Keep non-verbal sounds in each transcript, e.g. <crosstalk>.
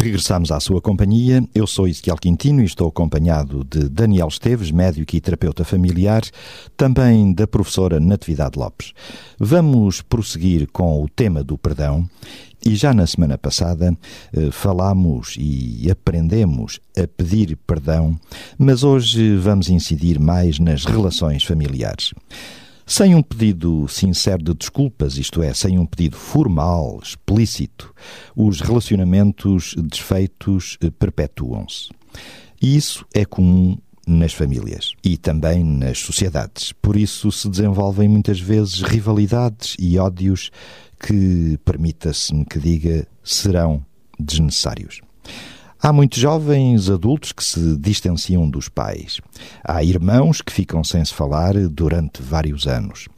Regressamos à sua companhia. Eu sou Ezequiel Quintino e estou acompanhado de Daniel Esteves, médico e terapeuta familiar, também da professora Natividade Lopes. Vamos prosseguir com o tema do perdão e já na semana passada eh, falámos e aprendemos a pedir perdão, mas hoje vamos incidir mais nas relações familiares. Sem um pedido sincero de desculpas, isto é, sem um pedido formal, explícito, os relacionamentos desfeitos eh, perpetuam-se. E isso é comum nas famílias e também nas sociedades. Por isso se desenvolvem muitas vezes rivalidades e ódios que, permita-se-me que diga, serão desnecessários. Há muitos jovens adultos que se distanciam dos pais. Há irmãos que ficam sem se falar durante vários anos.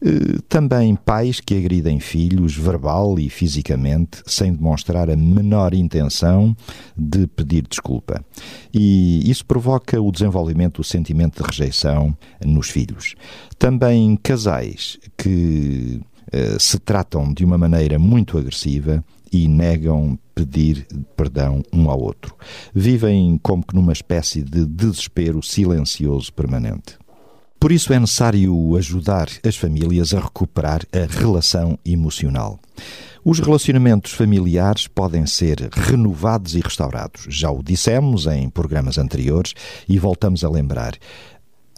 Eh, também pais que agridem filhos verbal e fisicamente sem demonstrar a menor intenção de pedir desculpa. E isso provoca o desenvolvimento do sentimento de rejeição nos filhos. Também casais que eh, se tratam de uma maneira muito agressiva e negam pedir perdão um ao outro. Vivem como que numa espécie de desespero silencioso permanente. Por isso é necessário ajudar as famílias a recuperar a relação emocional. Os relacionamentos familiares podem ser renovados e restaurados. Já o dissemos em programas anteriores e voltamos a lembrar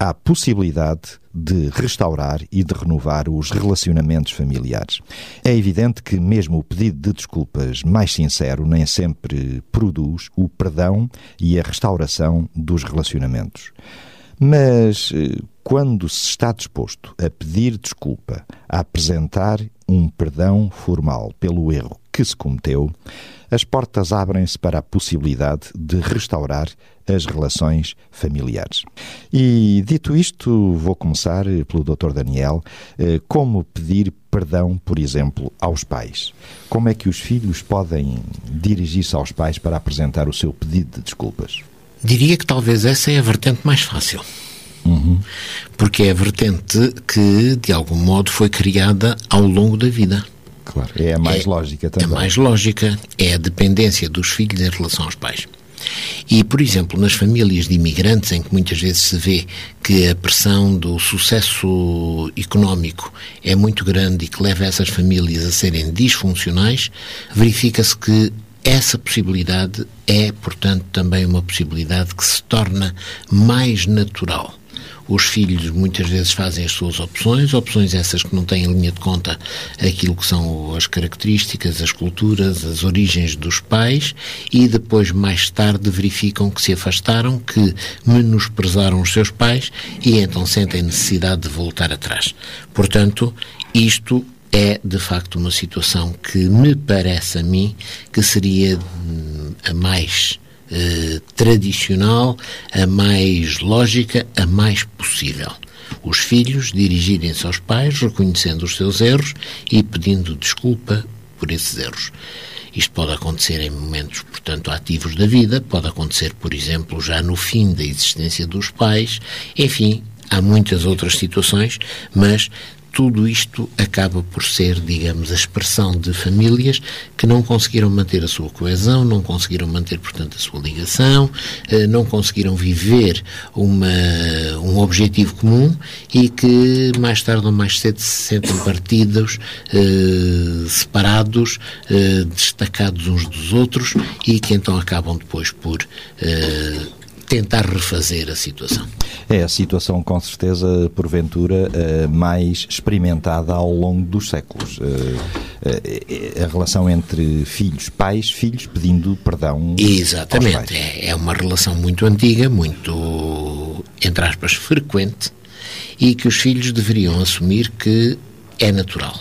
há possibilidade de restaurar e de renovar os relacionamentos familiares. É evidente que, mesmo o pedido de desculpas mais sincero, nem sempre produz o perdão e a restauração dos relacionamentos. Mas eh, quando se está disposto a pedir desculpa, a apresentar um perdão formal pelo erro que se cometeu, as portas abrem-se para a possibilidade de restaurar as relações familiares. E dito isto, vou começar pelo Dr. Daniel, eh, como pedir perdão, por exemplo, aos pais. Como é que os filhos podem dirigir-se aos pais para apresentar o seu pedido de desculpas? Diria que talvez essa é a vertente mais fácil. Uhum. Porque é a vertente que, de algum modo, foi criada ao longo da vida. Claro, é a mais é, lógica também. É mais lógica, é a dependência dos filhos em relação aos pais. E, por exemplo, nas famílias de imigrantes, em que muitas vezes se vê que a pressão do sucesso económico é muito grande e que leva essas famílias a serem disfuncionais, verifica-se que essa possibilidade é, portanto, também uma possibilidade que se torna mais natural. Os filhos muitas vezes fazem as suas opções, opções essas que não têm em linha de conta aquilo que são as características, as culturas, as origens dos pais e depois, mais tarde, verificam que se afastaram, que menosprezaram os seus pais e então sentem necessidade de voltar atrás. Portanto, isto é de facto uma situação que me parece a mim que seria hum, a mais eh, tradicional, a mais lógica, a mais possível. Os filhos dirigirem-se aos pais, reconhecendo os seus erros e pedindo desculpa por esses erros. Isto pode acontecer em momentos, portanto, ativos da vida, pode acontecer, por exemplo, já no fim da existência dos pais, enfim, há muitas outras situações, mas tudo isto acaba por ser, digamos, a expressão de famílias que não conseguiram manter a sua coesão, não conseguiram manter, portanto, a sua ligação, eh, não conseguiram viver uma, um objetivo comum e que mais tarde ou mais cedo se sentem partidos, eh, separados, eh, destacados uns dos outros e que então acabam depois por tentar refazer a situação. É a situação, com certeza, porventura, eh, mais experimentada ao longo dos séculos. Eh, eh, a relação entre filhos, pais, filhos pedindo perdão. Exatamente. É, é uma relação muito antiga, muito, entre aspas, frequente e que os filhos deveriam assumir que é natural.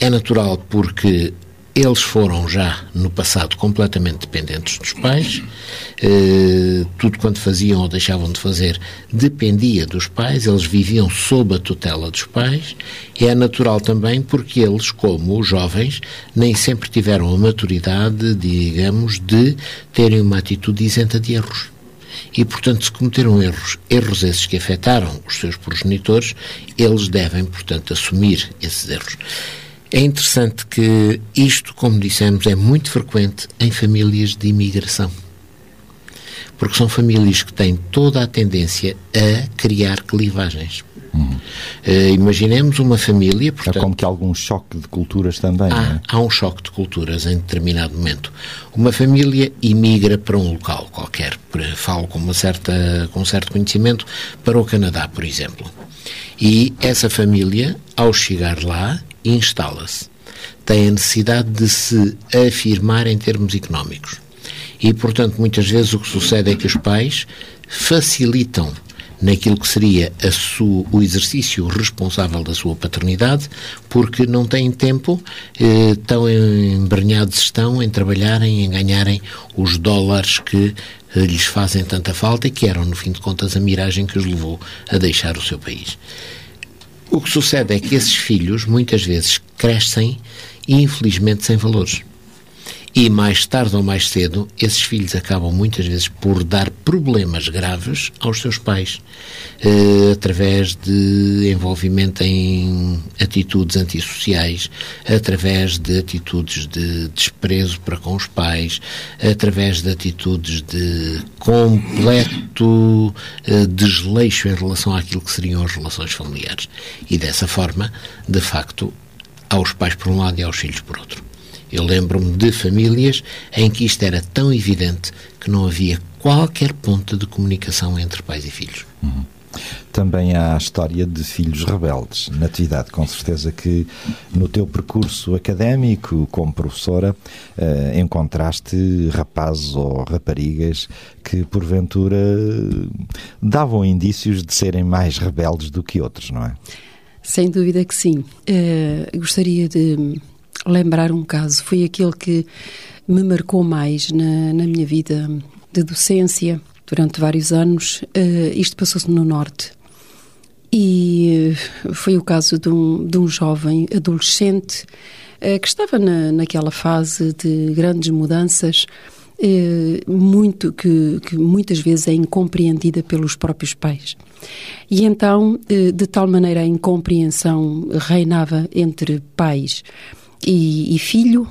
É natural porque eles foram já no passado completamente dependentes dos pais, eh, tudo quanto faziam ou deixavam de fazer dependia dos pais, eles viviam sob a tutela dos pais. É natural também porque eles, como os jovens, nem sempre tiveram a maturidade, digamos, de terem uma atitude isenta de erros e, portanto, se cometeram erros, erros esses que afetaram os seus progenitores, eles devem, portanto, assumir esses erros. É interessante que isto, como dissemos, é muito frequente em famílias de imigração. Porque são famílias que têm toda a tendência a criar clivagens. Uhum. Uh, imaginemos uma família. Portanto, é como que há algum choque de culturas também. Há, é? há um choque de culturas em determinado momento. Uma família imigra para um local qualquer, falo com, uma certa, com um certo conhecimento, para o Canadá, por exemplo. E essa família, ao chegar lá, instala-se. Tem a necessidade de se afirmar em termos económicos. E, portanto, muitas vezes o que sucede é que os pais facilitam naquilo que seria sua, o exercício responsável da sua paternidade, porque não têm tempo, eh, tão embrenhados estão em trabalharem, em ganharem os dólares que eh, lhes fazem tanta falta e que eram, no fim de contas, a miragem que os levou a deixar o seu país. O que sucede é que esses filhos muitas vezes crescem infelizmente sem valores. E mais tarde ou mais cedo, esses filhos acabam muitas vezes por dar problemas graves aos seus pais, eh, através de envolvimento em atitudes antissociais, através de atitudes de desprezo para com os pais, através de atitudes de completo eh, desleixo em relação àquilo que seriam as relações familiares. E dessa forma, de facto, aos pais por um lado e aos filhos por outro. Eu lembro-me de famílias em que isto era tão evidente que não havia qualquer ponto de comunicação entre pais e filhos. Uhum. Também há a história de filhos rebeldes. Natividade, com certeza que no teu percurso académico como professora eh, encontraste rapazes ou raparigas que porventura davam indícios de serem mais rebeldes do que outros, não é? Sem dúvida que sim. Uh, gostaria de lembrar um caso. Foi aquele que me marcou mais na, na minha vida de docência durante vários anos. Uh, isto passou-se no Norte. E uh, foi o caso de um, de um jovem adolescente uh, que estava na, naquela fase de grandes mudanças, muito que, que, muitas vezes é incompreendida pelos próprios pais. E então, de tal maneira a incompreensão reinava entre pais e, e filho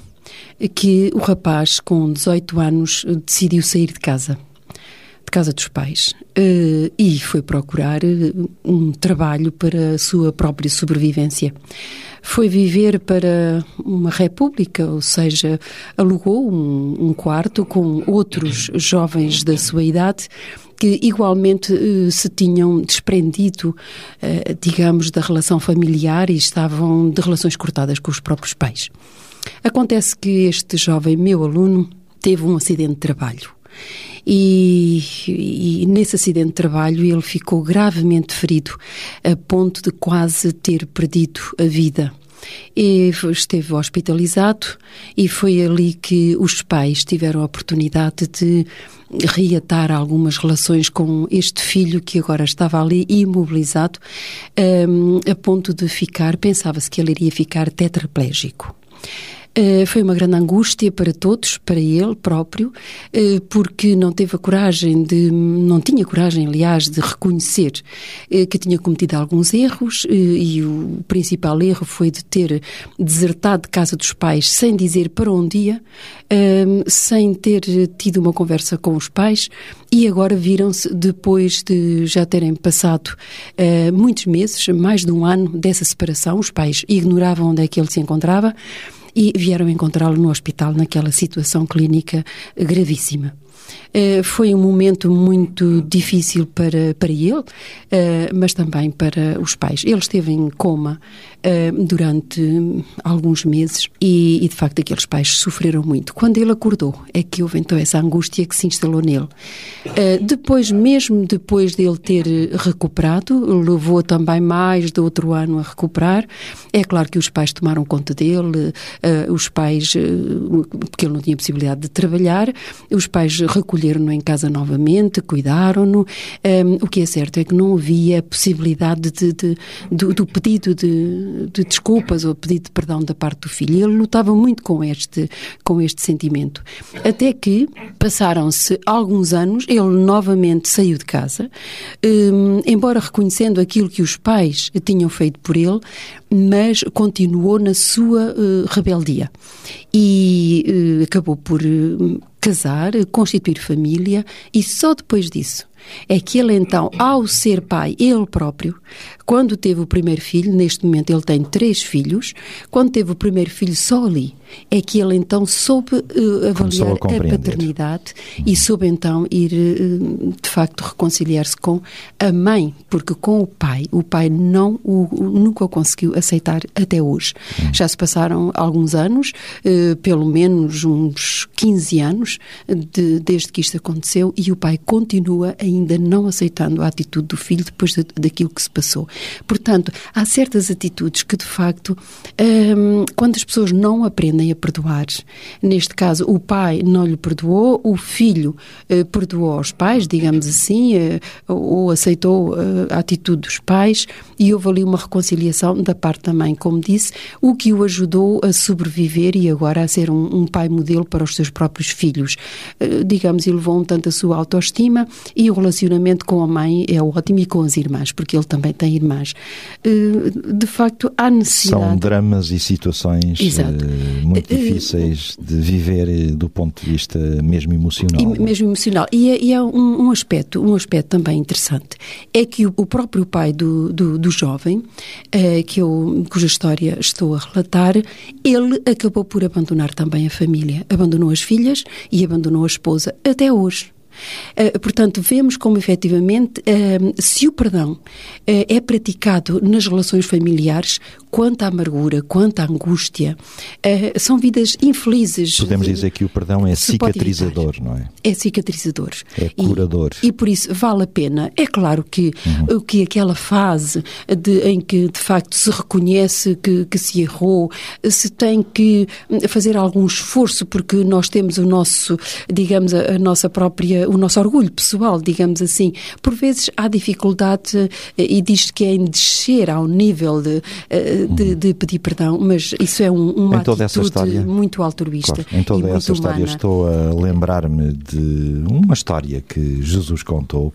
que o rapaz, com 18 anos, decidiu sair de casa casa dos pais uh, e foi procurar eh, um trabalho para a sua própria sobrevivência. Foi viver para uma república, ou seja, alugou um, um quarto com outros jovens da sua idade que igualmente uh, se tinham desprendido, digamos, da relação familiar e estavam de relações cortadas com os próprios pais. Acontece que este jovem, meu aluno, teve um acidente de trabalho. E, e, nesse acidente de trabalho ele ficou gravemente ferido, a ponto de quase ter perdido a vida. E esteve hospitalizado e foi ali que os pais tiveram a oportunidade de reatar algumas relações com este filho que agora estava ali imobilizado, um, a ponto de ficar, pensava-se que ele iria ficar tetraplégico. Uh, foi uma grande angústia para todos, para ele próprio, uh, porque não teve a coragem de, não tinha coragem, aliás, de reconhecer uh, que tinha cometido alguns erros e o principal erro foi de ter desertado de casa dos pais sem dizer para onde ia, sem ter tido uma conversa com os pais e agora viram-se depois de já terem passado muitos meses, mais de um ano dessa separação, os pais ignoravam onde é que ele se encontrava e vieram encontrá-lo no hospital naquela situação clínica gravíssima. Uh, foi um momento muito difícil para, para ele, uh, mas também para os pais. Ele esteve em coma uh, durante alguns meses e, e, de facto, aqueles pais sofreram muito. Quando ele acordou, é que houve então essa angústia que se instalou nele. depois, mesmo depois dele ter recuperado, levou também mais de outro ano a recuperar. É claro que os pais tomaram conta dele, os pais, porque ele não tinha possibilidade de trabalhar, os pais recolheram-no em casa novamente, cuidaram-no. Um, o que é certo é que não havia possibilidade de, de, de, do pedido de, de desculpas ou pedido de perdão da parte do filho. Ele lutava muito com este, com este sentimento. Até que passaram-se alguns anos, ele novamente saiu de casa, um, embora reconhecendo aquilo que os pais tinham feito por ele, mas continuou na sua uh, rebeldia. E uh, acabou por uh, casar, constituir família e só depois disso é que ele então, ao ser pai, ele próprio, quando teve o primeiro filho, neste momento ele tem três filhos, quando teve o primeiro filho só ali, é que ele então soube uh, avaliar a, a, paternidade uhum. e soube então ir, uh, de facto, reconciliar-se com a mãe, porque com o pai, o pai não o, nunca o conseguiu aceitar até hoje. Uhum. Já se passaram alguns anos, uh, pelo menos uns 15 anos, de, desde que isto aconteceu, e o pai continua ainda não aceitando a atitude do filho depois de, daquilo que se passou. Portanto, há certas atitudes que, de facto, um, quando as pessoas não aprendem a perdoar, neste caso, o pai não lhe perdoou, o filho uh, perdoou aos pais, digamos assim, uh, ou aceitou uh, a atitude dos pais, e houve ali uma reconciliação da parte da mãe, como disse, o que o ajudou a sobreviver e agora a ser um, um pai modelo para os seus próprios filhos. digamos, elevou um tanto a sua autoestima e o relacionamento com a mãe é ótimo e com as irmãs, porque ele também tem irmãs. Eh, de facto, há necessidade. São dramas e situações Exato. Eh, muito eh, difíceis de viver do ponto de vista mesmo emocional. E, mesmo emocional. E é, e é um, um, aspecto, um aspecto também interessante. É que o, o próprio pai do, do, do jovem, que eu, cuja história estou a relatar, ele acabou por abandonar também a família. Abandonou as filhas e abandonou a esposa até hoje. Uh, portanto, vemos como efetivamente, uh, se o perdão uh, é praticado nas relações familiares, quanto à amargura, quanto à angústia, são vidas infelizes. Podemos dizer que o perdão é cicatrizador, não é? É cicatrizador. É curador. E, e por isso vale a pena. É claro que, uhum. que aquela fase de, em que de facto se reconhece que, que se errou, se tem que fazer algum esforço, porque nós temos o nosso, digamos, a, a nossa própria o nosso orgulho pessoal, digamos assim. Por vezes há dificuldade eh, e diz que é em descer ao nível de, eh, de, de pedir perdão, mas isso é um, uma atitude história, muito altruísta. Claro, em toda essa história humana. estou a lembrar-me de uma história que Jesus contou uh,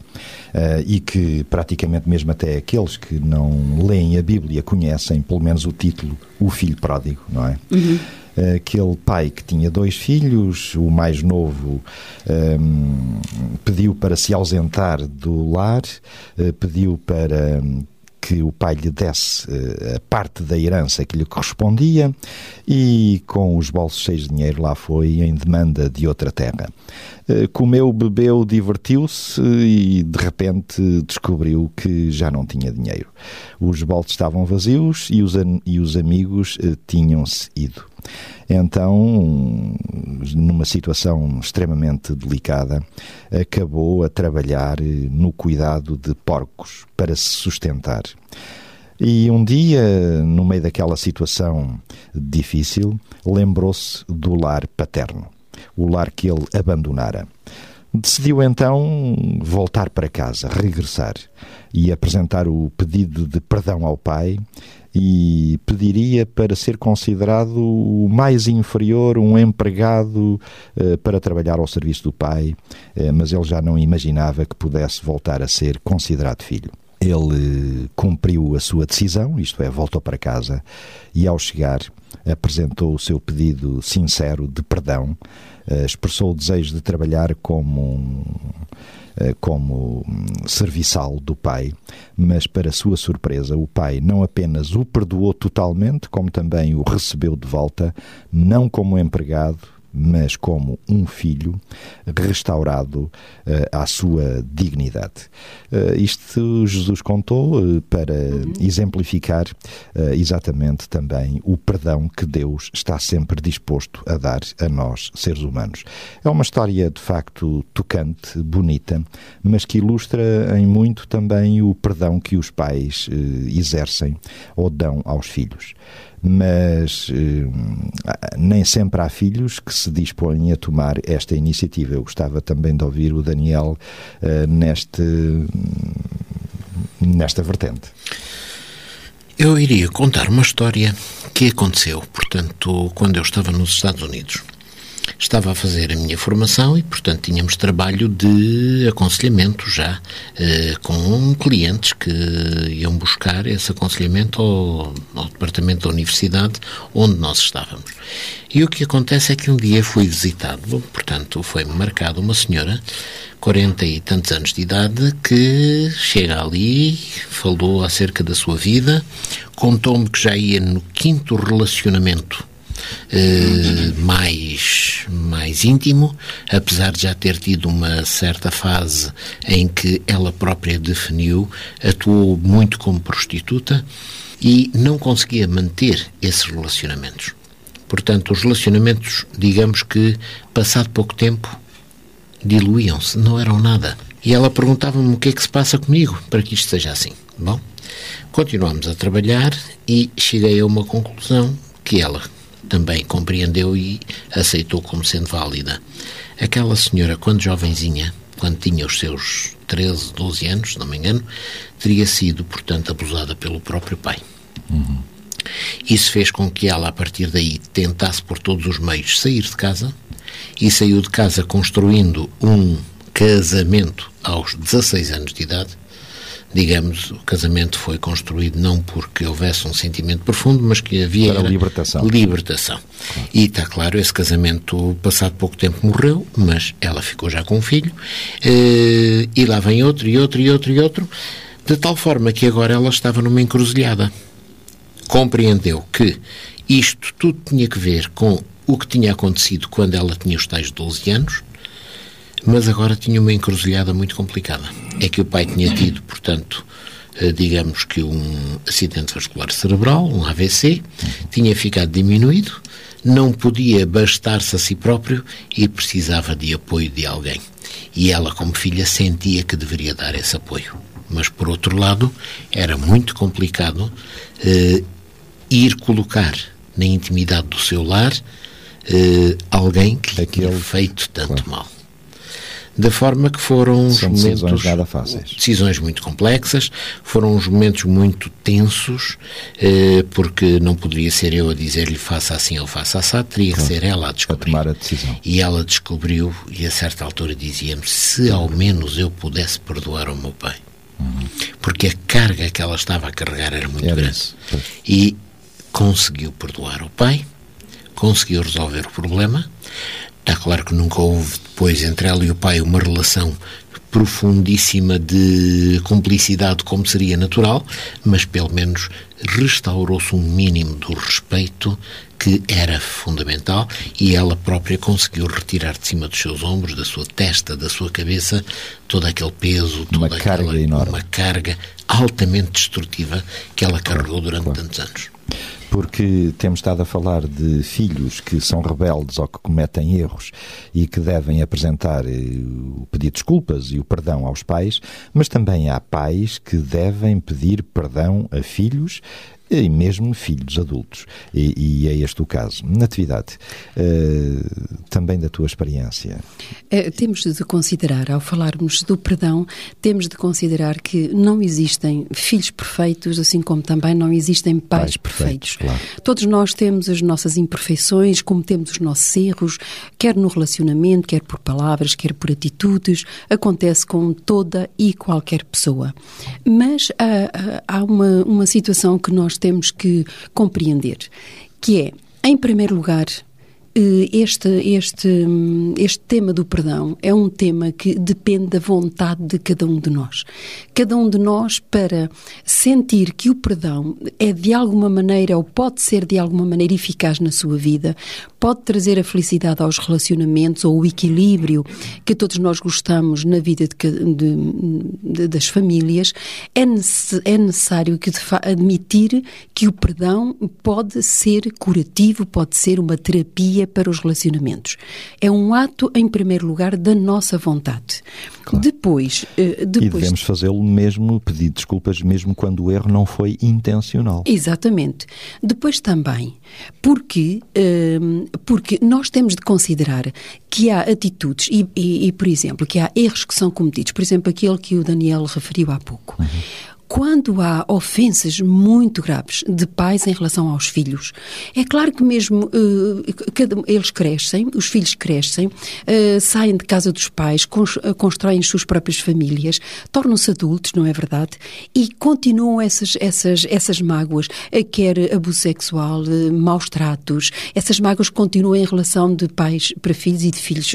e que praticamente mesmo até aqueles que não leem a Bíblia conhecem pelo menos o título O Filho Pródigo, não é? Uhum aquele pai que tinha dois filhos, o mais novo um, pediu para se ausentar do lar, uh, pediu para que o pai lhe desse uh, a parte da herança que lhe correspondia e, com os bolsos cheios de dinheiro, lá foi em demanda de outra terra. Uh, comeu, bebeu, divertiu-se e, de repente, descobriu que já não tinha dinheiro. Os bolsos estavam vazios e os, e os amigos tinham-se ido. Então, numa situação extremamente delicada, acabou a trabalhar no cuidado de porcos para se sustentar. E um dia, no meio daquela situação difícil, lembrou-se do lar paterno, o lar que ele abandonara. Decidiu então voltar para casa, regressar e apresentar o pedido de perdão ao pai e pediria para ser considerado o mais inferior, um empregado uh, para trabalhar ao serviço do pai, uh, mas ele já não imaginava que pudesse voltar a ser considerado filho. Ele cumpriu a sua decisão, isto é, voltou para casa e, ao chegar, apresentou o seu pedido sincero de perdão, expressou o desejo de trabalhar como eh, como serviçal do pai, mas para sua surpresa, o pai não apenas o perdoou totalmente, como também o recebeu de volta, não como empregado, mas como um filho restaurado uh, à sua dignidade. Uh, isto Jesus contou uh, para uhum. exemplificar exatamente também o perdão que Deus está sempre disposto a dar a nós, seres humanos. É uma história de facto tocante, bonita, mas que ilustra em muito também o perdão que os pais exercem ou dão aos filhos mas eh, nem sempre há filhos que se dispõem a tomar esta iniciativa. Eu gostava também de ouvir o Daniel eh, neste, nesta vertente. Eu iria contar uma história que aconteceu, portanto, quando eu estava nos Estados Unidos estava a fazer a minha formação e, portanto, tínhamos trabalho de aconselhamento já eh, com clientes que iam buscar esse aconselhamento ao, ao departamento da universidade onde nós estávamos. E o que acontece é que um dia fui visitado, portanto, foi-me marcado uma senhora, 40 e tantos anos de idade, que chega ali, falou acerca da sua vida, contou-me que já ia no quinto relacionamento eh, mais, mais íntimo, apesar de já ter tido uma certa fase em que ela própria definiu, atuou muito como prostituta e não conseguia manter esses relacionamentos. Portanto, os relacionamentos, digamos que, passado pouco tempo, diluíam-se, não eram nada. E ela perguntava-me o que é que se passa comigo para que isto seja assim. Bom, continuamos a trabalhar e cheguei a uma conclusão que ela também compreendeu e aceitou como sendo válida. Aquela senhora, quando jovenzinha, quando tinha os seus 13, 12 anos, se não me engano, teria sido, portanto, abusada pelo próprio pai. Uhum. Isso fez com que ela, a partir daí, tentasse por todos os meios sair de casa e saiu de casa construindo um casamento aos 16 anos de idade digamos, o casamento foi construído não porque houvesse um sentimento profundo, mas que havia Para libertação. libertação. Claro. E está claro, esse casamento, passado pouco tempo, morreu, mas ela ficou já com um filho, eh, e lá vem outro, e outro, e outro, e outro, de tal forma que agora ela estava numa encruzilhada. Compreendeu que isto tudo tinha que ver com o que tinha acontecido quando ela tinha os tais 12 anos, mas agora tinha uma encruzilhada muito complicada. É que o pai tinha tido, portanto, eh, digamos que um acidente vascular cerebral, um AVC, tinha ficado diminuído, não podia bastar-se a si próprio e precisava de apoio de alguém. E ela, como filha, sentia que deveria dar esse apoio. Mas, por outro lado, era muito complicado eh, ir colocar na intimidade do seu lar eh, alguém que lhe tinha feito tanto claro. mal da forma que foram São uns decisões nada fáceis. Decisões muito complexas, foram uns momentos muito tensos, eh, porque não poderia ser eu a dizer-lhe faça assim ou faça assim, teria claro. que ser ela a descobrir. A tomar a decisão. E ela descobriu, e a certa altura dizia-me, se ao menos eu pudesse perdoar o meu pai. Uhum. Porque a carga que ela estava a carregar era muito era grande. Isso. E conseguiu perdoar o pai, conseguiu resolver o problema, Está claro que nunca houve depois entre ela e o pai uma relação profundíssima de cumplicidade como seria natural, mas pelo menos restaurou-se um mínimo do respeito que era fundamental e ela própria conseguiu retirar de cima dos seus ombros, da sua testa, da sua cabeça, todo aquele peso, toda uma aquela, carga enorme. uma carga altamente destrutiva que ela carregou durante claro. tantos anos porque temos estado a falar de filhos que são rebeldes ou que cometem erros e que devem apresentar eh, o pedido de desculpas e o perdão aos pais, mas também há pais que devem pedir perdão a filhos e mesmo filhos adultos. E, e é este o caso. Natividade, uh, também da tua experiência. Uh, temos de considerar, ao falarmos do perdão, temos de considerar que não existem filhos perfeitos, assim como também não existem pais, pais perfeitos. perfeitos. Claro. Todos nós temos as nossas imperfeições, cometemos os nossos erros, quer no relacionamento, quer por palavras, quer por atitudes, acontece com toda e qualquer pessoa. Mas há, há uma, uma situação que nós temos que compreender, que é, em primeiro lugar, este, este, este tema do perdão é um tema que depende da vontade de cada um de nós. Cada um de nós, para sentir que o perdão é de alguma maneira, ou pode ser de alguma maneira eficaz na sua vida, pode trazer a felicidade aos relacionamentos ou o equilíbrio que todos nós gostamos na vida de, de, de, das famílias, é, é necessário que admitir que o perdão pode ser curativo, pode ser uma terapia para os relacionamentos. É um ato, em primeiro lugar, da nossa vontade. Claro. Depois, uh, depois... E devemos fazê-lo mesmo, pedir desculpas, mesmo quando o erro não foi intencional. Exatamente. Depois também, porque, uh, porque nós temos de considerar que há atitudes e, e, e, por exemplo, que há erros que são cometidos. Por exemplo, aquele que o Daniel referiu há pouco. Uhum quando há ofensas muito graves de pais em relação aos filhos, é claro que mesmo uh, cada, eles crescem, os filhos crescem, uh, saem de casa dos pais, uh, constroem as suas próprias famílias, tornam-se adultos, não é verdade? E continuam essas, essas, essas mágoas, quer abuso sexual, maus tratos, essas mágoas continuam em relação de pais para filhos e de filhos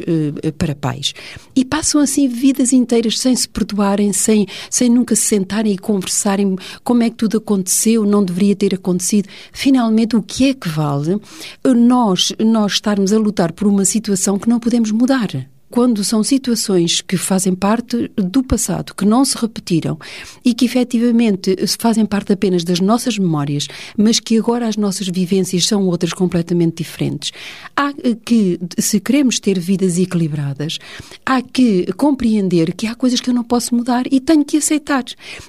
para pais. E passam assim vidas inteiras sem se perdoarem, sem, sem nunca se sentarem e conversarem conversarem como é que tudo aconteceu, não deveria ter acontecido. Finalmente, o que é que vale nós, nós estarmos a lutar por uma situação que não podemos mudar? Quando são situações que fazem parte do passado, que não se repetiram e que efetivamente fazem parte apenas das nossas memórias, mas que agora as nossas vivências são outras completamente diferentes, há que, se queremos ter vidas equilibradas, há que compreender que há coisas que eu não posso mudar e tenho que aceitar.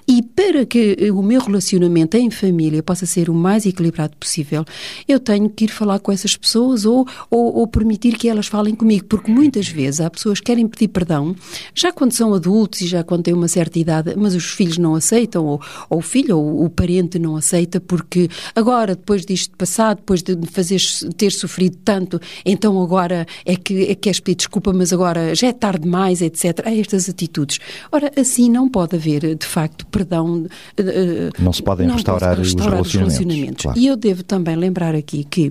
E para que o meu relacionamento em família possa ser o mais equilibrado possível, eu tenho que ir falar com essas pessoas ou, ou, ou permitir que elas falem comigo, porque muitas vezes há pessoas querem pedir perdão, já quando são adultos e já quando têm uma certa idade, mas os filhos não aceitam, ou, ou o filho ou o parente não aceita, porque agora, depois disto passado, depois de fazer, ter sofrido tanto, então agora é que é que queres pedir desculpa, mas agora já é tarde demais, etc. Há estas atitudes. Ora, assim não pode haver, de facto, perdão. Eh, não se podem não restaurar, restaurar, os relacionamentos. Os relacionamentos. Claro. E eu devo também lembrar aqui que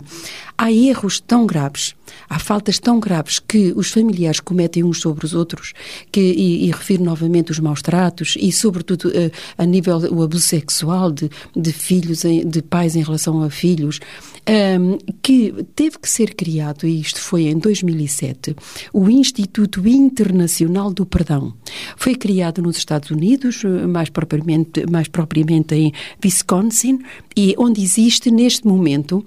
há erros tão graves, há faltas tão graves que os familiares cometem uns sobre os outros, que, e, e refiro novamente os maus tratos e, sobretudo, a, eh, a nível o abuso sexual de, de filhos, de pais em relação a filhos, um, ehm, que teve que ser criado, e isto foi em 2007, o Instituto Internacional do Perdão. Foi criado nos Estados Unidos, mais propriamente, mais propriamente em Wisconsin, e onde existe neste momento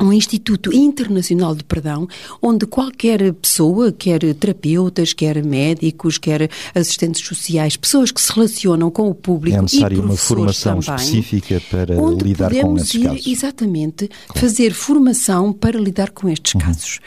um Instituto Internacional de Perdão, onde qualquer pessoa, quer terapeutas, quer médicos, quer assistentes sociais, pessoas que se relacionam com o público é necessário e uma formação também, específica para lidar com estes ir, casos. Exatamente, claro. fazer formação para lidar com estes uhum. casos.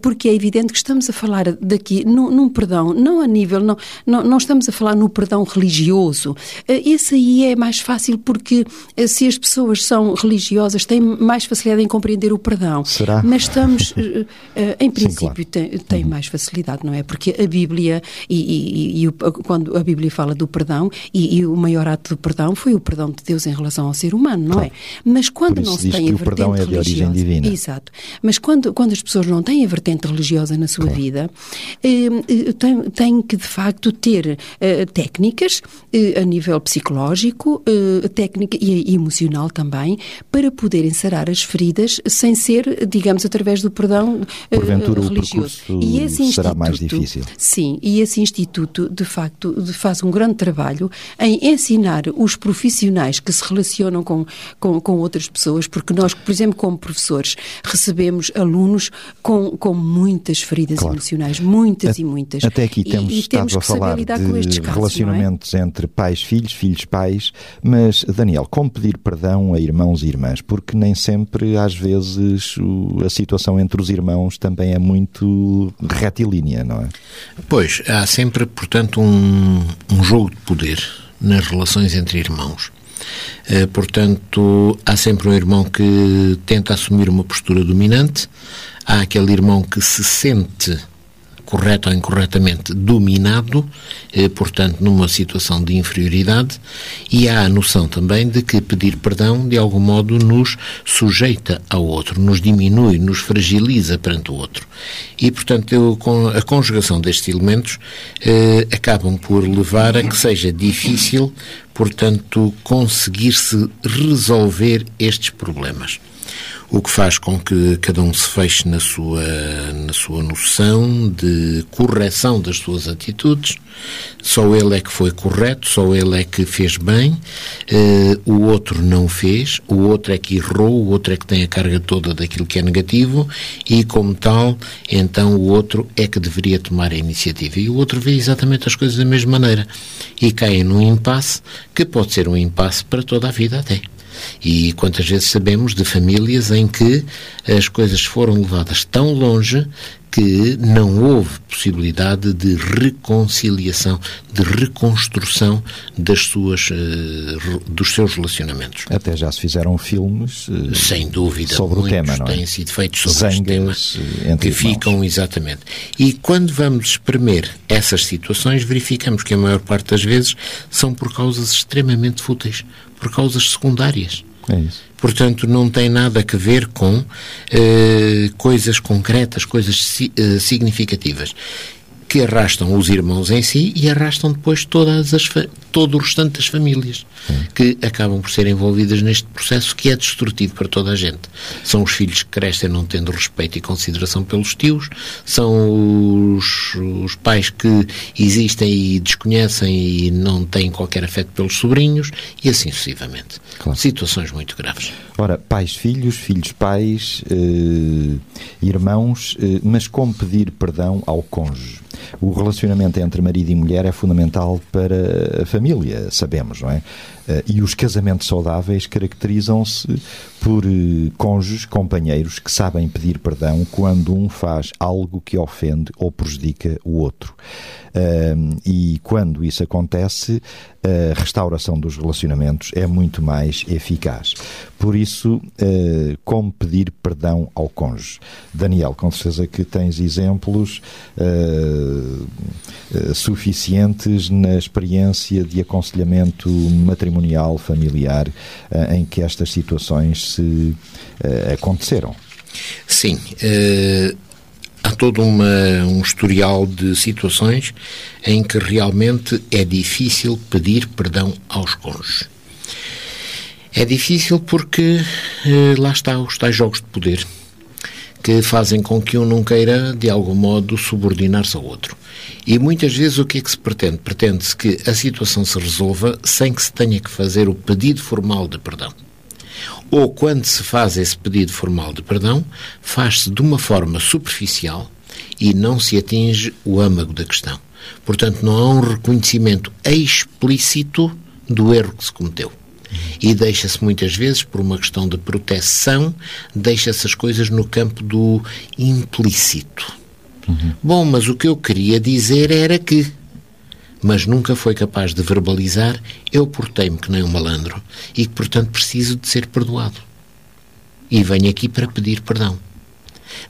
Porque é evidente que estamos a falar daqui num, num perdão, não a nível, não, não, não, estamos a falar no perdão religioso. Eh, esse aí é mais fácil porque eh, se as pessoas são religiosas, têm mais facilidade em compreender o perdão. Será? Mas estamos, uh, <laughs> em princípio, Sim, claro. tem, tem uhum. mais facilidade, não é? Porque a Bíblia, e, e, e quando a Bíblia fala do perdão, e, e, o maior ato do perdão foi o perdão de Deus em relação ao ser humano, não claro. é? Mas quando não se tem a vertente perdão é de origem divina. Exato. Mas quando, quando as pessoas não têm a vertente religiosa na sua claro. vida, eh, têm, têm que, de facto, ter eh, técnicas eh, a nível psicológico, técnica e, e emocional também, para poderem sarar as feridas sem ser, digamos, através do perdão eh, Porventura, religioso. O e esse será mais difícil. Sim, e esse instituto, de facto, faz um grande trabalho em ensinar os profissionais que se relacionam com, com, com outras pessoas, porque nós, por exemplo, como professores, recebemos alunos com, com muitas feridas claro. emocionais, muitas a, e muitas. Até aqui temos, e, e temos a falar de casos, é? relacionamentos é? entre pais-filhos, filhos-pais, mas, Daniel, como pedir perdão a irmãos e irmãs? Porque nem sempre, às vezes, vezes a situação entre os irmãos também é muito retilínea, não é? Pois, há sempre, portanto, um, um jogo de poder nas relações entre irmãos. Eh, portanto, há sempre um irmão que tenta assumir uma postura dominante, há aquele irmão que se sente correto ou incorretamente, dominado, eh, portanto, numa situação de inferioridade, e há a noção também de que pedir perdão, de algum modo, nos sujeita ao outro, nos diminui, nos fragiliza perante o outro. E, portanto, eu, com a conjugação destes elementos eh, acabam por levar a que seja difícil, portanto, conseguir-se resolver estes problemas o que faz com que cada um se feche na sua, na sua noção de correção das suas atitudes. Só ele é que foi correto, só ele é que fez bem, uh, o outro não fez, o outro é que errou, o outro é que tem a carga toda daquilo que é negativo e, como tal, então o outro é que deveria tomar a iniciativa. E o outro vê exatamente as coisas da mesma maneira e cai num impasse que pode ser um impasse para toda a vida até. E quantas vezes sabemos de famílias em que as coisas foram levadas tão longe que não houve possibilidade de reconciliação, de reconstrução das suas, uh, dos seus relacionamentos. Até já se fizeram filmes uh, sem dúvida sobre o tema, não é? Têm sido feitos sobre Zangas este tema que ficam exatamente. E quando vamos espremer essas situações, verificamos que a maior parte das vezes são por causas extremamente fúteis, por causas secundárias. É isso. Portanto, não tem nada a ver com eh, coisas concretas, coisas si, eh, significativas que arrastam os irmãos em si e arrastam depois todas as todo o restante das famílias que acabam por ser envolvidas neste processo que é destrutivo para toda a gente. São os filhos que crescem não tendo respeito e consideração pelos tios, são os, os pais que existem e desconhecem e não têm qualquer afeto pelos sobrinhos e assim sucessivamente. Claro. Situações muito graves. Ora, pais, filhos, filhos, pais, eh, irmãos, eh, mas como pedir perdão ao cônjuge? O relacionamento entre marido e mulher é fundamental para a família, sabemos, não é? Eh, e os casamentos saudáveis caracterizam-se por eh, cônjuges, companheiros que sabem pedir perdão quando um faz algo que ofende ou prejudica o outro. E quando isso acontece, a restauração dos relacionamentos é muito mais eficaz. Por isso, eh, como pedir perdão ao cônjuge? Daniel, com certeza que tens exemplos suficientes na experiência de aconselhamento matrimonial, familiar, em que estas situações se uh, aconteceram. Sim. Uh, há todo uma, um historial de situações em que realmente é difícil pedir perdão aos cônjuges. É difícil porque lá está os tais jogos de poder que fazem com que um não queira, de algum modo, subordinar-se ao outro. E muitas vezes o que é que se pretende? Pretende-se que a situação se resolva sem que se tenha que fazer o pedido formal de perdão ou quando se faz esse pedido formal de perdão, faz-se de uma forma superficial e não se atinge o âmago da questão. Portanto, não há um reconhecimento explícito do erro que se cometeu. E deixa-se muitas vezes, por uma questão de proteção, deixa-se as coisas no campo do implícito. Uhum. Bom, mas o que eu queria dizer era que mas nunca foi capaz de verbalizar eu portei-me que nem um malandro e que, portanto, preciso de ser perdoado. E venho aqui para pedir perdão.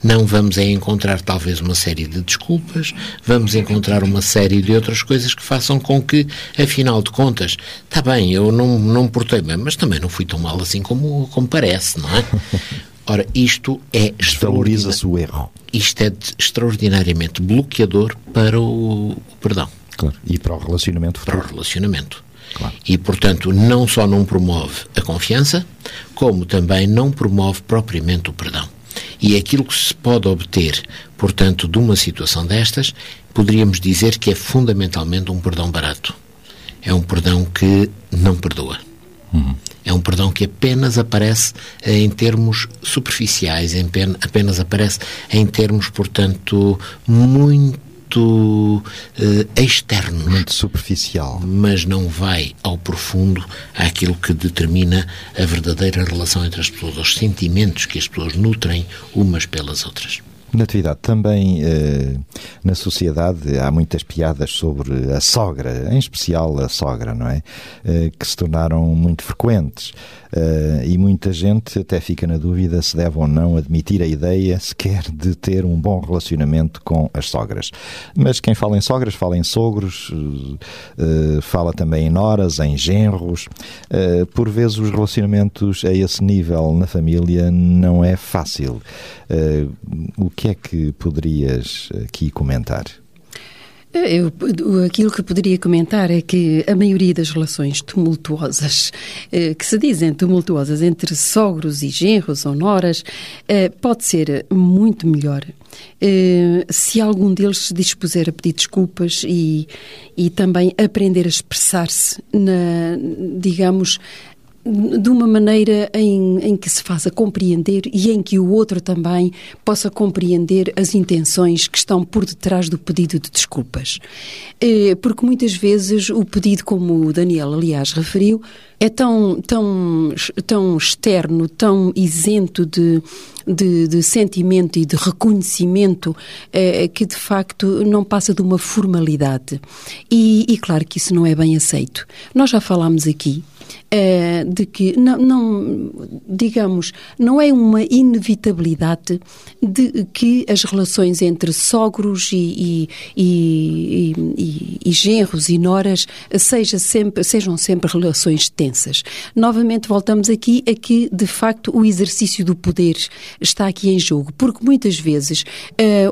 Não vamos é encontrar talvez uma série de desculpas, vamos encontrar uma série de outras coisas que façam com que, afinal de contas, está bem, eu não, não portei bem, mas também não fui tão mal assim como, como parece, não é? <laughs> Ora, isto é Valoriza-se o erro. Isto é extraordinariamente bloqueador para o, o perdão. Claro. E para o relacionamento futuro. Para o relacionamento. Claro. E, portanto, não só não promove a confiança, como também não promove propriamente o perdão. E aquilo que se pode obter, portanto, de uma situação destas, poderíamos dizer que é fundamentalmente um perdão barato. É um perdão que não perdoa. Uhum. É um perdão que apenas aparece em termos superficiais, apenas aparece em termos, portanto, muito muito uh, externos. Muito superficial. Mas não vai ao profundo àquilo que determina a verdadeira relação entre as pessoas, os sentimentos que as pessoas nutrem umas pelas outras. Natividade, também eh, na sociedade há muitas piadas sobre a sogra, em especial a sogra, não é? Eh, que se tornaram muito frequentes. Uh, e muita gente até fica na dúvida se deve ou não admitir a ideia sequer de ter um bom relacionamento com as sogras. Mas quem fala em sogras, fala em sogros, uh, fala também em noras, em genros. Uh, por vezes os relacionamentos a esse nível na família não é fácil. o que é que poderias aqui comentar? Eu, aquilo que poderia comentar é que a maioria das relações tumultuosas, eh, que se dizem tumultuosas entre sogros e genros ou noras, eh, pode ser muito melhor eh, se algum deles se dispuser a pedir desculpas e, e também aprender a expressar-se, digamos, de uma maneira em, em que se faça compreender e em que o outro também possa compreender as intenções que estão por detrás do pedido de desculpas. Eh, porque muitas vezes o pedido, como o Daniel, aliás, referiu, é tão, tão, tão externo, tão isento de, de, de sentimento e de reconhecimento, eh, que de facto não passa de uma formalidade. E, e claro que isso não é bem aceito. Nós já falámos aqui é, de que, não, não, digamos, não é uma inevitabilidade de que as relações entre sogros e, e, e, e genros e noras seja sempre, sejam sempre relações tensas. Novamente voltamos aqui a que, de facto, o exercício do poder está aqui em jogo, porque muitas vezes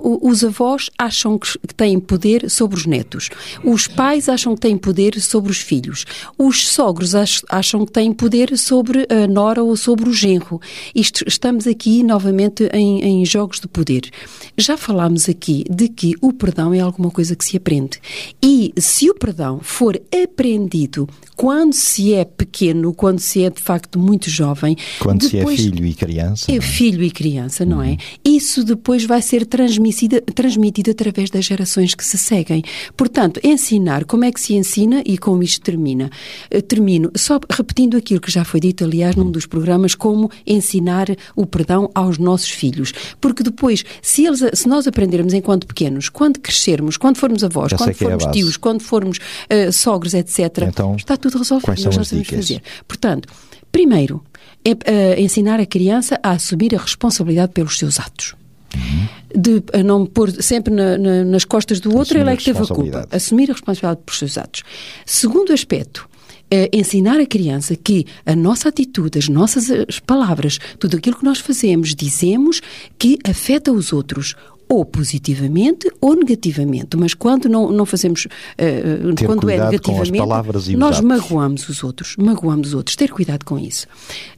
uh, os avós acham que têm poder sobre os netos, os pais acham que têm poder sobre os filhos, os sogros acham acham que têm poder sobre a nora ou sobre o genro. Isto, estamos aqui novamente em, em jogos de poder. Já falámos aqui de que o perdão é alguma coisa que se aprende. E se o perdão for aprendido quando se é pequeno, quando se é de facto muito jovem. Quando se é filho e criança. É, é filho e criança, não é? uhum. é? Isso depois vai ser transmitido, transmitido através das gerações que se seguem. Portanto, ensinar, como é que se ensina e como isto termina? Eh, termino só repetindo aquilo que já foi dito, aliás, num dos programas, como ensinar o perdão aos nossos filhos. Porque depois, se, eles, se nós aprendermos enquanto pequenos, quando crescermos, quando formos avós, quando é formos é tios, quando formos uh, sogros, etc., então, está tudo resolvido. Quais são as dicas? Fazer. Portanto, primeiro, é uh, ensinar a criança a assumir a responsabilidade pelos seus atos. Uhum. De não pôr sempre na, na, nas costas do outro, ele é que teve a culpa. Assumir a responsabilidade pelos seus atos. Segundo aspecto, é ensinar a criança que a nossa atitude, as nossas palavras, tudo aquilo que nós fazemos, dizemos, que afeta os outros ou positivamente ou negativamente, mas quando não, não fazemos, uh, quando é negativamente, nós magoamos os outros, magoamos os outros, ter cuidado com isso.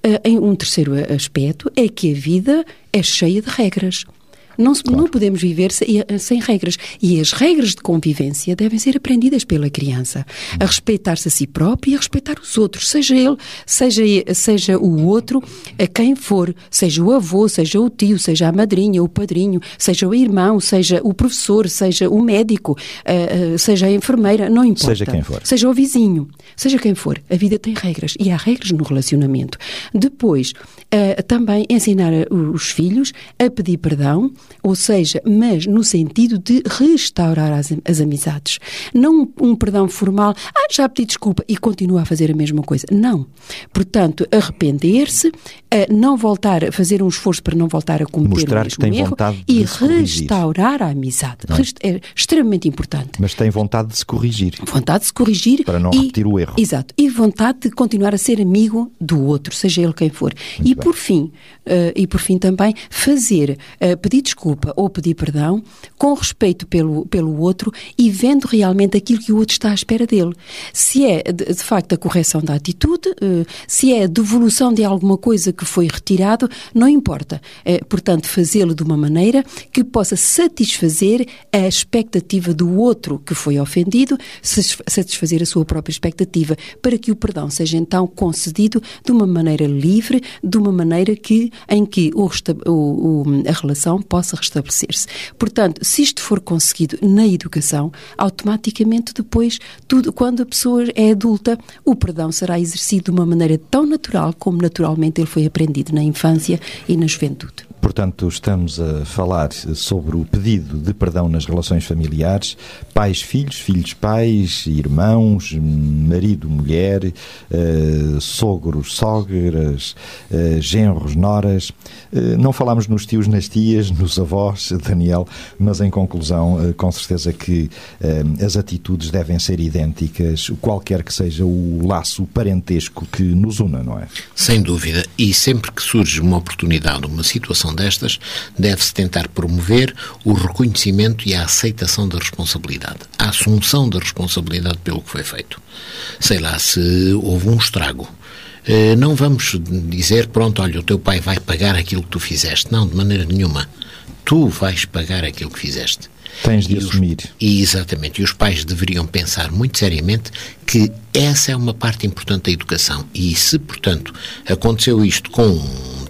Uh, em um terceiro aspecto é que a vida é cheia de regras. Não, claro. não podemos viver sem, eh, sem, regras. E as regras de convivência devem ser aprendidas pela criança. A respeitar-se a si próprio e a respeitar os outros, seja ele, seja, seja o outro, a quem for, seja o avô, seja o tio, seja a madrinha, o padrinho, seja o irmão, seja o professor, seja o médico, uh, uh, seja a enfermeira, não importa. Seja quem for. Seja o vizinho, seja quem for. A vida tem regras e há regras no relacionamento. Depois, uh, também ensinar os filhos a pedir perdão ou seja, mas no sentido de restaurar as, as amizades. Não um perdão formal, ah, já pedi desculpa e continua a fazer a mesma coisa. Não. Portanto, arrepender-se, não voltar a fazer um esforço para não voltar a cometer Mostrar o mesmo que tem erro vontade e restaurar a amizade. É? é extremamente importante. Mas tem vontade de se corrigir. Vontade de se corrigir. Para não e, repetir o erro. Exato. E vontade de continuar a ser amigo do outro, seja ele quem for. Muito e bem. por fim, uh, e por fim também, fazer, uh, pedir desculpa ou pedir perdão com respeito pelo, pelo outro e vendo realmente aquilo que o outro está à espera dele. Se é, de, de facto, a correção da atitude, uh, se é a devolução de alguma coisa que foi retirado, não importa. portanto, fazê-lo de uma maneira que possa satisfazer a expectativa do outro que foi ofendido, satisfazer a sua própria expectativa expectativa para que o perdão seja então concedido de uma maneira livre, de uma maneira que, em que o, o, a relação possa restabelecer-se. Portanto, se isto for conseguido na educação, automaticamente depois, tudo, quando a pessoa é adulta, o perdão será exercido de uma maneira tão natural como naturalmente ele foi aprendido na infância e na juventude. Portanto, estamos a falar sobre o pedido de perdão nas relações familiares, pais, filhos, filhos, pais, irmãos, marido, mulher, uh, sogros, sogras, uh, genros, noras. Uh, não falamos nos tios, nas tias, nos avós, Daniel, mas em conclusão, com certeza que as atitudes devem ser idênticas, qualquer que seja o laço parentesco que nos una, não é? Sem dúvida. E sempre que surge uma oportunidade, uma situação destas, deve-se tentar promover o reconhecimento e a aceitação da responsabilidade, a assunção da responsabilidade pelo que foi feito. Sei lá, se houve um estrago. Eh, não vamos dizer, pronto, olha, o teu pai vai pagar aquilo que tu fizeste. Não, de maneira nenhuma. Tu vais pagar aquilo que fizeste. Tens de e assumir. Os, e exatamente. E os pais deveriam pensar muito seriamente que essa é uma parte importante da educação. E se, portanto, aconteceu isto com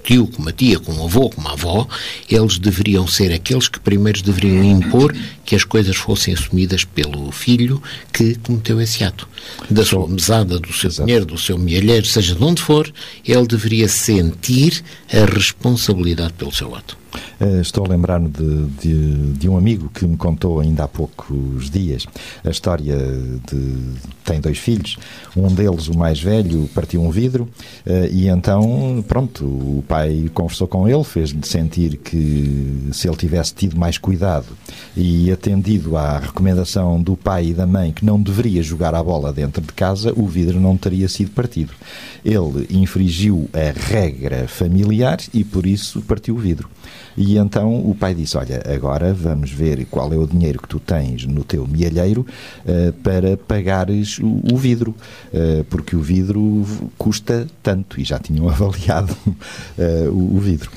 tio, com uma tia, com um avô, com uma avó, eles deveriam ser aqueles que primeiro deveriam impor que as coisas fossem assumidas pelo filho que cometeu esse ato. Da sua mesada, do seu Exato. dinheiro, do seu mielheiro, seja de onde for, ele deveria sentir a responsabilidade pelo seu ato. Eh, estou a lembrar-me de, de, de, um amigo que me contou ainda há poucos dias a história de. tem dois filhos, um deles, o mais velho, partiu um vidro eh, e então, pronto, o pai conversou com ele, fez-lhe sentir que se ele tivesse tido mais cuidado e atendido à recomendação do pai e da mãe que não deveria jogar a bola dentro de casa, o vidro não teria sido partido. Ele infringiu a regra familiar e por isso partiu o vidro. E então o pai disse: Olha, agora vamos ver qual é o dinheiro que tu tens no teu mielheiro uh, para pagares o, o vidro, uh, porque o vidro custa tanto e já tinham <laughs> avaliado uh, o, o, vidro.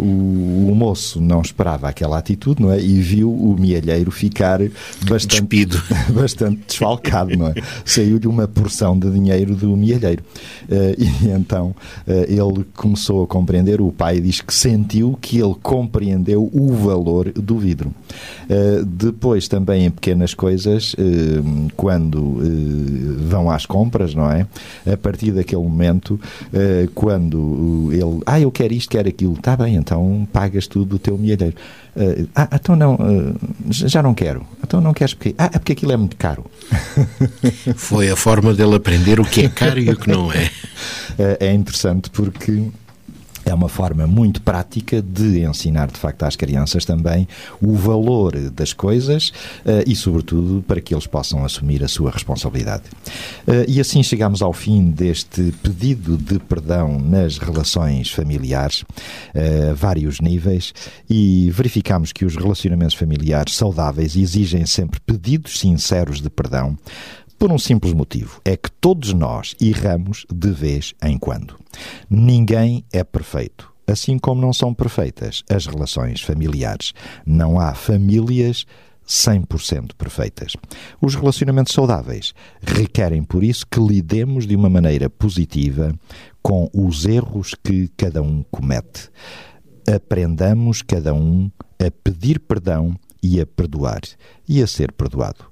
O, o, moço não esperava aquela atitude, não é? E viu o mielheiro ficar bastante, Despido. <laughs> bastante desfalcado, não é? Saiu-lhe uma porção de dinheiro do mielheiro. e então ele começou a compreender. O pai diz que sentiu que ele compreendeu o valor do vidro. Uh, depois, também em pequenas coisas, uh, quando uh, vão às compras, não é? A partir daquele momento, quando ele, ah, eu quero isto, quero aquilo, está bem, então pagas tudo do teu milheiro. ah, então não, já não quero. Então não queres porque. Ah, é porque aquilo é muito caro. Foi a forma dele aprender o que é caro e o que não é. <laughs> É interessante porque é uma forma muito prática de ensinar, de facto, às crianças também o valor das coisas uh, e, sobretudo, para que eles possam assumir a sua responsabilidade. Uh, e assim chegamos ao fim deste pedido de perdão nas relações familiares, uh, vários níveis, e verificamos que os relacionamentos familiares saudáveis exigem sempre pedidos sinceros de perdão, por um simples motivo: é que todos nós erramos de vez em quando. Ninguém é perfeito. Assim como não são perfeitas as relações familiares. Não há famílias 100% perfeitas. Os relacionamentos saudáveis requerem, por isso, que lidemos de uma maneira positiva com os erros que cada um comete. Aprendamos cada um a pedir perdão e a perdoar e a ser perdoado.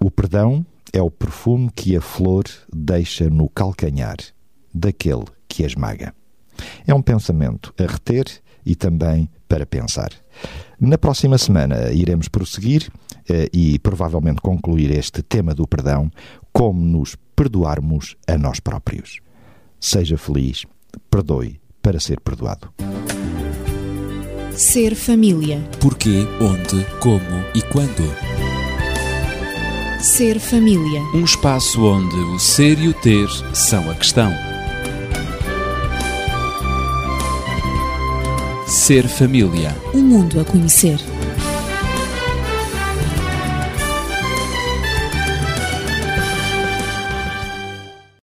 O perdão é o perfume que a flor deixa no calcanhar daquele que a esmaga. É um pensamento a reter e também para pensar. Na próxima semana iremos prosseguir eh, e provavelmente concluir este tema do perdão, como nos perdoarmos a nós próprios. Seja feliz, perdoe para ser perdoado. Ser família. Porquê, onde, como e quando. Ser família. Um espaço onde o ser e o ter são a questão. Ser família. Um mundo a conhecer.